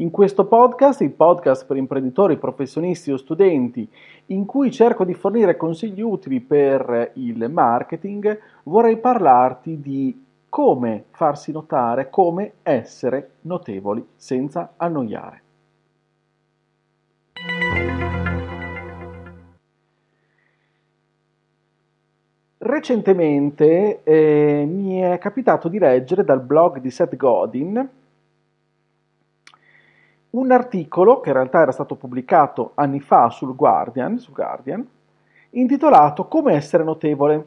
In questo podcast, il podcast per imprenditori, professionisti o studenti, in cui cerco di fornire consigli utili per il marketing, vorrei parlarti di come farsi notare, come essere notevoli senza annoiare. Recentemente eh, mi è capitato di leggere dal blog di Seth Godin un articolo che in realtà era stato pubblicato anni fa sul Guardian, sul Guardian intitolato Come essere notevole,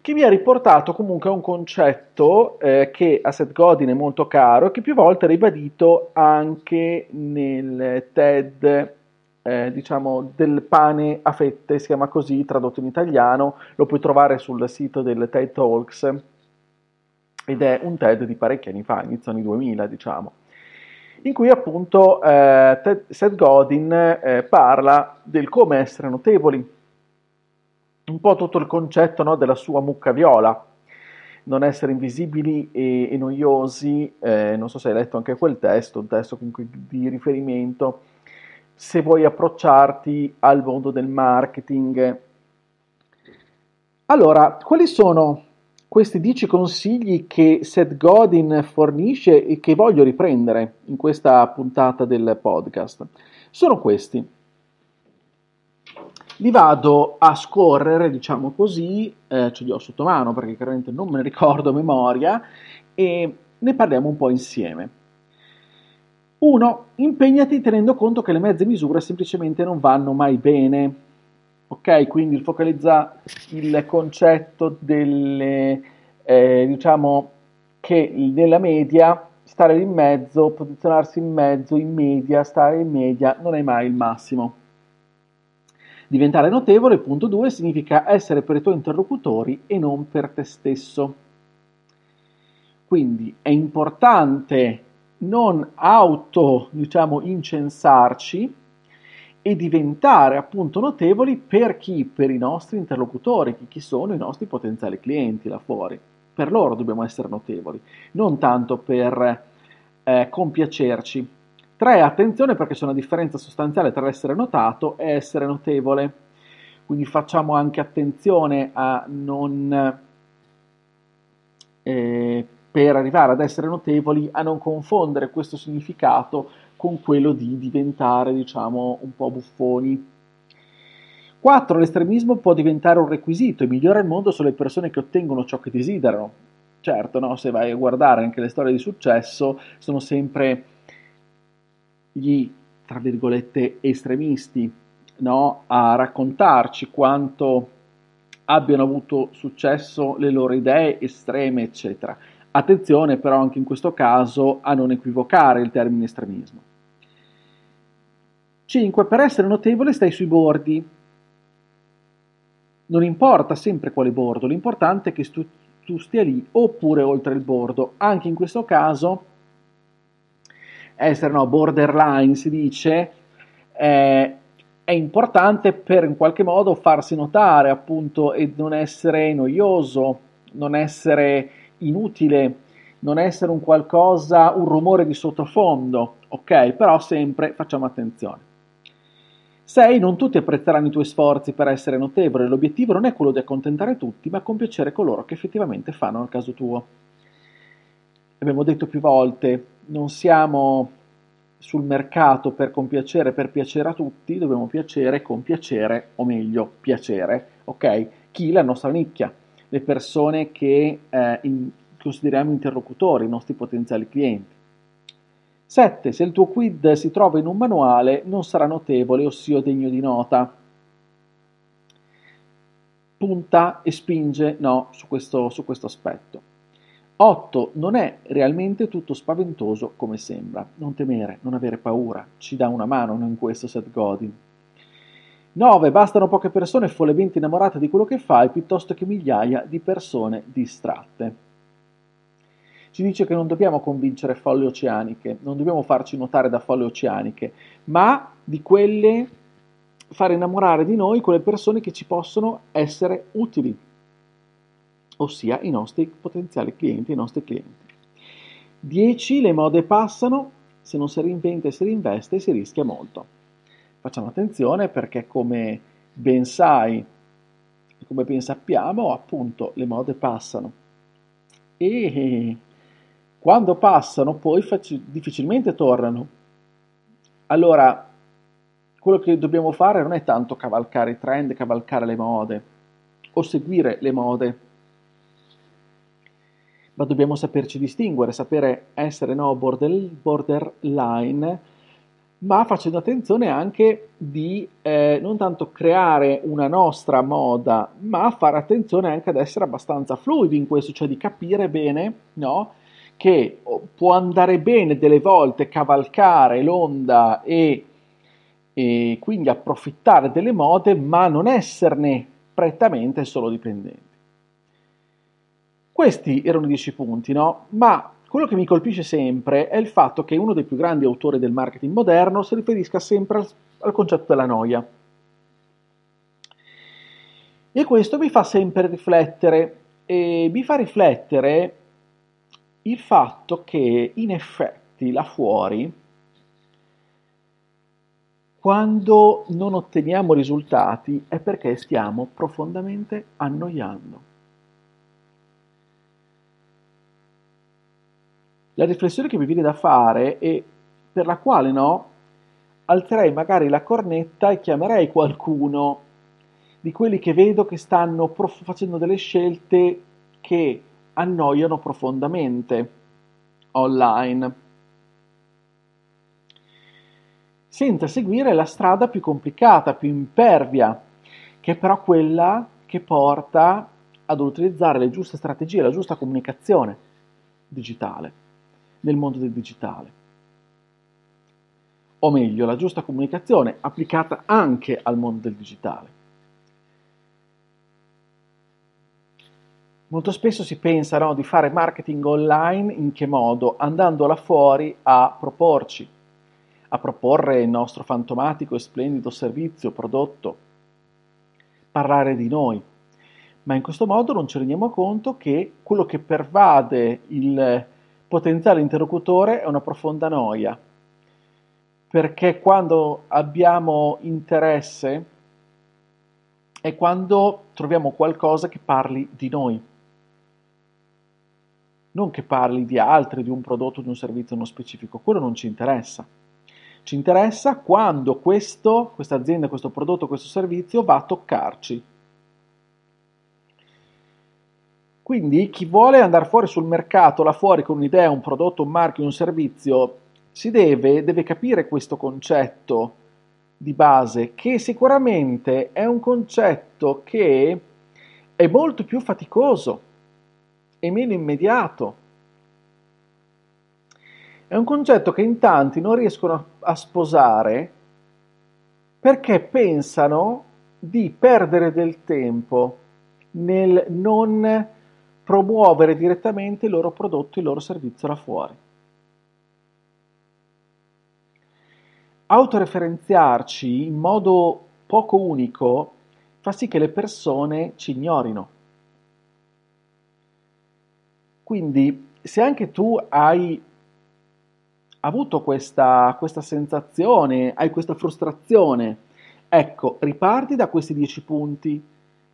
che mi ha riportato comunque a un concetto eh, che a Seth Godin è molto caro e che più volte ha ribadito anche nel TED eh, diciamo del pane a fette, si chiama così, tradotto in italiano, lo puoi trovare sul sito del TED Talks ed è un TED di parecchi anni fa, inizio anni 2000 diciamo in cui appunto eh, Seth Godin eh, parla del come essere notevoli, un po' tutto il concetto no, della sua mucca viola, non essere invisibili e, e noiosi, eh, non so se hai letto anche quel testo, un testo comunque di riferimento, se vuoi approcciarti al mondo del marketing. Allora, quali sono questi 10 consigli che Seth Godin fornisce e che voglio riprendere in questa puntata del podcast. Sono questi. Li vado a scorrere, diciamo così, eh, ce li ho sotto mano perché chiaramente non me ne ricordo a memoria e ne parliamo un po' insieme. 1. Impegnati tenendo conto che le mezze misure semplicemente non vanno mai bene. Ok, quindi focalizza il concetto delle, eh, diciamo, che nella media stare in mezzo, posizionarsi in mezzo, in media, stare in media non è mai il massimo. Diventare notevole, punto 2, significa essere per i tuoi interlocutori e non per te stesso. Quindi è importante non auto, diciamo, incensarci, e diventare appunto notevoli per chi? Per i nostri interlocutori, chi sono i nostri potenziali clienti là fuori. Per loro dobbiamo essere notevoli, non tanto per eh, compiacerci. Tre, attenzione perché c'è una differenza sostanziale tra essere notato e essere notevole. Quindi facciamo anche attenzione a non, eh, per arrivare ad essere notevoli, a non confondere questo significato con quello di diventare, diciamo, un po' buffoni. 4. L'estremismo può diventare un requisito e migliora il mondo solo le persone che ottengono ciò che desiderano. Certo, no? se vai a guardare anche le storie di successo, sono sempre gli, tra virgolette, estremisti no? a raccontarci quanto abbiano avuto successo le loro idee estreme, eccetera. Attenzione però anche in questo caso a non equivocare il termine estremismo. 5. Per essere notevole stai sui bordi. Non importa sempre quale bordo, l'importante è che tu, tu stia lì oppure oltre il bordo. Anche in questo caso, essere no, borderline si dice, eh, è importante per in qualche modo farsi notare appunto e non essere noioso, non essere inutile, non essere un qualcosa, un rumore di sottofondo, ok? Però sempre facciamo attenzione. 6. Non tutti apprezzeranno i tuoi sforzi per essere notevole. L'obiettivo non è quello di accontentare tutti, ma compiacere coloro che effettivamente fanno al caso tuo. Abbiamo detto più volte, non siamo sul mercato per compiacere, per piacere a tutti, dobbiamo piacere con piacere, o meglio, piacere, ok? Chi? La nostra nicchia, le persone che eh, in, consideriamo interlocutori, i nostri potenziali clienti. 7. Se il tuo quid si trova in un manuale, non sarà notevole, ossia degno di nota. Punta e spinge no, su questo, su questo aspetto. 8. Non è realmente tutto spaventoso come sembra. Non temere, non avere paura. Ci dà una mano in questo Seth Godin. 9. Bastano poche persone follemente innamorate di quello che fai piuttosto che migliaia di persone distratte. Ci dice che non dobbiamo convincere folle oceaniche, non dobbiamo farci notare da folle oceaniche, ma di quelle fare innamorare di noi quelle persone che ci possono essere utili, ossia i nostri potenziali clienti, i nostri clienti. 10. Le mode passano, se non si reinventa e si reinveste si rischia molto. Facciamo attenzione perché come ben sai, come ben sappiamo, appunto le mode passano e quando passano poi fac- difficilmente tornano. Allora, quello che dobbiamo fare non è tanto cavalcare i trend, cavalcare le mode o seguire le mode, ma dobbiamo saperci distinguere, sapere essere no border, borderline, ma facendo attenzione anche di eh, non tanto creare una nostra moda, ma fare attenzione anche ad essere abbastanza fluidi in questo, cioè di capire bene no, che può andare bene delle volte cavalcare l'onda e e quindi approfittare delle mode ma non esserne prettamente solo dipendenti. Questi erano i dieci punti, no? Ma quello che mi colpisce sempre è il fatto che uno dei più grandi autori del marketing moderno si riferisca sempre al, al concetto della noia. E questo mi fa sempre riflettere, e mi fa riflettere il fatto che in effetti là fuori quando non otteniamo risultati è perché stiamo profondamente annoiando. La riflessione che mi viene da fare e per la quale no, alzerei magari la cornetta e chiamerei qualcuno di quelli che vedo che stanno prof- facendo delle scelte che annoiano profondamente online senza seguire la strada più complicata, più impervia, che è però quella che porta ad utilizzare le giuste strategie, la giusta comunicazione digitale, nel mondo del digitale. O meglio, la giusta comunicazione applicata anche al mondo del digitale. Molto spesso si pensa no, di fare marketing online in che modo? Andando là fuori a proporci a proporre il nostro fantomatico e splendido servizio, prodotto, parlare di noi. Ma in questo modo non ci rendiamo conto che quello che pervade il potenziale interlocutore è una profonda noia, perché quando abbiamo interesse è quando troviamo qualcosa che parli di noi, non che parli di altri, di un prodotto, di un servizio nello specifico, quello non ci interessa. Ci interessa quando questo, questa azienda, questo prodotto, questo servizio va a toccarci. Quindi chi vuole andare fuori sul mercato, là fuori con un'idea, un prodotto, un marchio, un servizio, si deve, deve capire questo concetto di base, che sicuramente è un concetto che è molto più faticoso e meno immediato è un concetto che in tanti non riescono a sposare perché pensano di perdere del tempo nel non promuovere direttamente il loro prodotto, il loro servizio là fuori. Autoreferenziarci in modo poco unico fa sì che le persone ci ignorino. Quindi se anche tu hai avuto questa, questa sensazione, hai questa frustrazione, ecco, riparti da questi dieci punti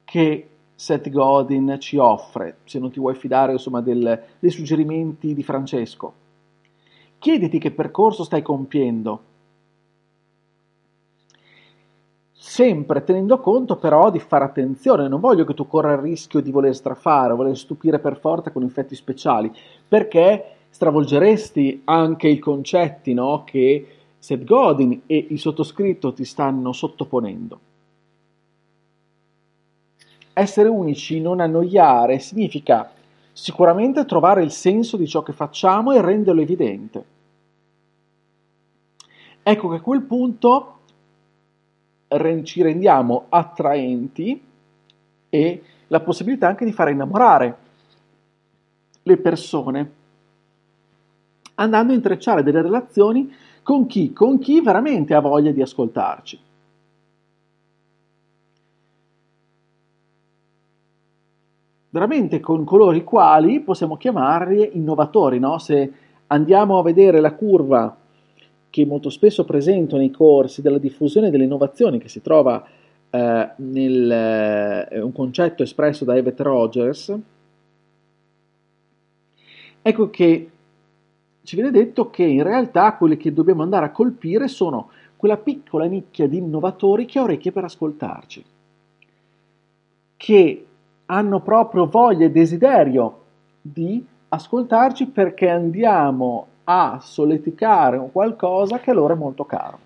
che Seth Godin ci offre, se non ti vuoi fidare insomma del, dei suggerimenti di Francesco. Chiediti che percorso stai compiendo, sempre tenendo conto però di fare attenzione, non voglio che tu corra il rischio di voler strafare, voler stupire per forza con effetti speciali, perché stravolgeresti anche i concetti no, che Seth Godin e il sottoscritto ti stanno sottoponendo. Essere unici, non annoiare, significa Sicuramente trovare il senso di ciò che facciamo e renderlo evidente. Ecco che a quel punto ci rendiamo attraenti e la possibilità anche di fare innamorare le persone andando a intrecciare delle relazioni con chi? Con chi veramente ha voglia di ascoltarci. Veramente con coloro i quali possiamo chiamarli innovatori, no? Se andiamo a vedere la curva che molto spesso presento nei corsi della diffusione delle innovazioni che si trova eh, nel eh, un concetto espresso da Everett Rogers, ecco che ci viene detto che in realtà quelli che dobbiamo andare a colpire sono quella piccola nicchia di innovatori che ha orecchie per ascoltarci, che hanno proprio voglia e desiderio di ascoltarci perché andiamo a solleticare qualcosa che loro è molto caro,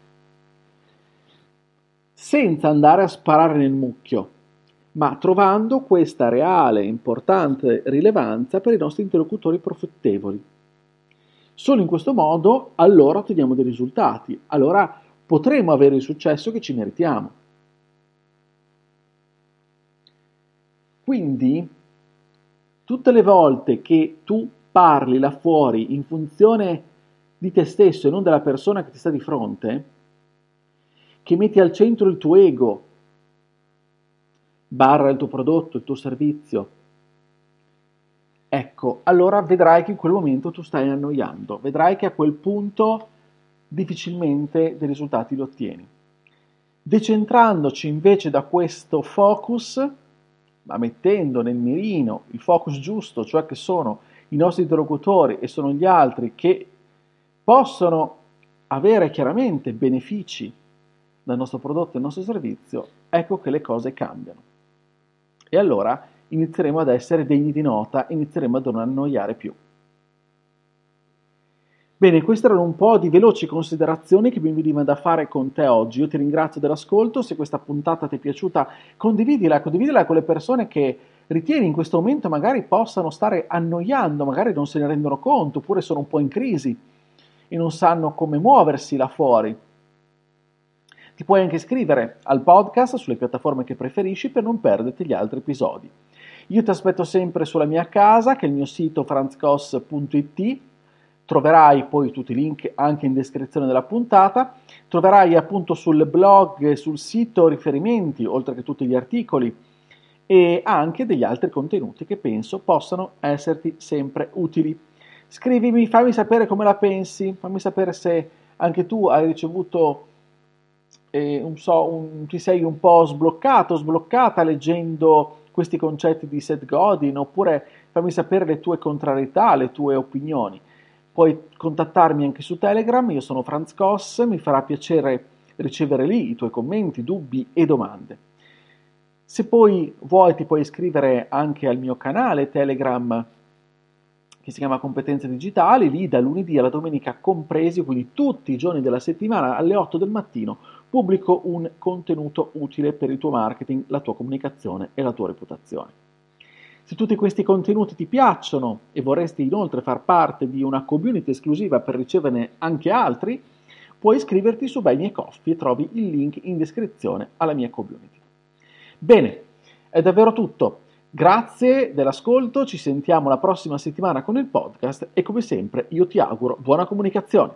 senza andare a sparare nel mucchio, ma trovando questa reale, importante rilevanza per i nostri interlocutori profittevoli. Solo in questo modo allora otteniamo dei risultati, allora potremo avere il successo che ci meritiamo. Quindi, tutte le volte che tu parli là fuori in funzione di te stesso e non della persona che ti sta di fronte, che metti al centro il tuo ego, barra il tuo prodotto, il tuo servizio, ecco, allora vedrai che in quel momento tu stai annoiando, vedrai che a quel punto difficilmente dei risultati li ottieni. Decentrandoci invece da questo focus, ma mettendo nel mirino il focus giusto, cioè che sono i nostri interlocutori e sono gli altri che possono avere chiaramente benefici dal nostro prodotto e dal nostro servizio, ecco che le cose cambiano. E allora inizieremo ad essere degni di nota, inizieremo a non annoiare più. Bene, queste erano un po' di veloci considerazioni che mi veniva da fare con te oggi. Io ti ringrazio dell'ascolto, se questa puntata ti è piaciuta condividila, condividila con le persone che ritieni in questo momento magari possano stare annoiando, magari non se ne rendono conto, oppure sono un po' in crisi e non sanno come muoversi là fuori. Ti puoi anche iscrivere al podcast sulle piattaforme che preferisci per non perderti gli altri episodi. Io ti aspetto sempre sulla mia casa, che è il mio sito franzcos.it. Troverai poi tutti i link anche in descrizione della puntata. Troverai appunto sul blog sul sito riferimenti, oltre che tutti gli articoli e anche degli altri contenuti che penso possano esserti sempre utili. Scrivimi, fammi sapere come la pensi, fammi sapere se anche tu hai ricevuto, eh, un so, un, ti sei un po' sbloccato, sbloccata leggendo questi concetti di Seth Godin, oppure fammi sapere le tue contrarietà, le tue opinioni. Puoi contattarmi anche su Telegram, io sono Franz Koss, mi farà piacere ricevere lì i tuoi commenti, dubbi e domande. Se poi vuoi ti puoi iscrivere anche al mio canale Telegram che si chiama Competenze Digitali, lì da lunedì alla domenica compresi, quindi tutti i giorni della settimana alle 8 del mattino pubblico un contenuto utile per il tuo marketing, la tua comunicazione e la tua reputazione. Se tutti questi contenuti ti piacciono e vorresti inoltre far parte di una community esclusiva per riceverne anche altri, puoi iscriverti su Buy Me Coffee e trovi il link in descrizione alla mia community. Bene, è davvero tutto. Grazie dell'ascolto, ci sentiamo la prossima settimana con il podcast e come sempre io ti auguro buona comunicazione.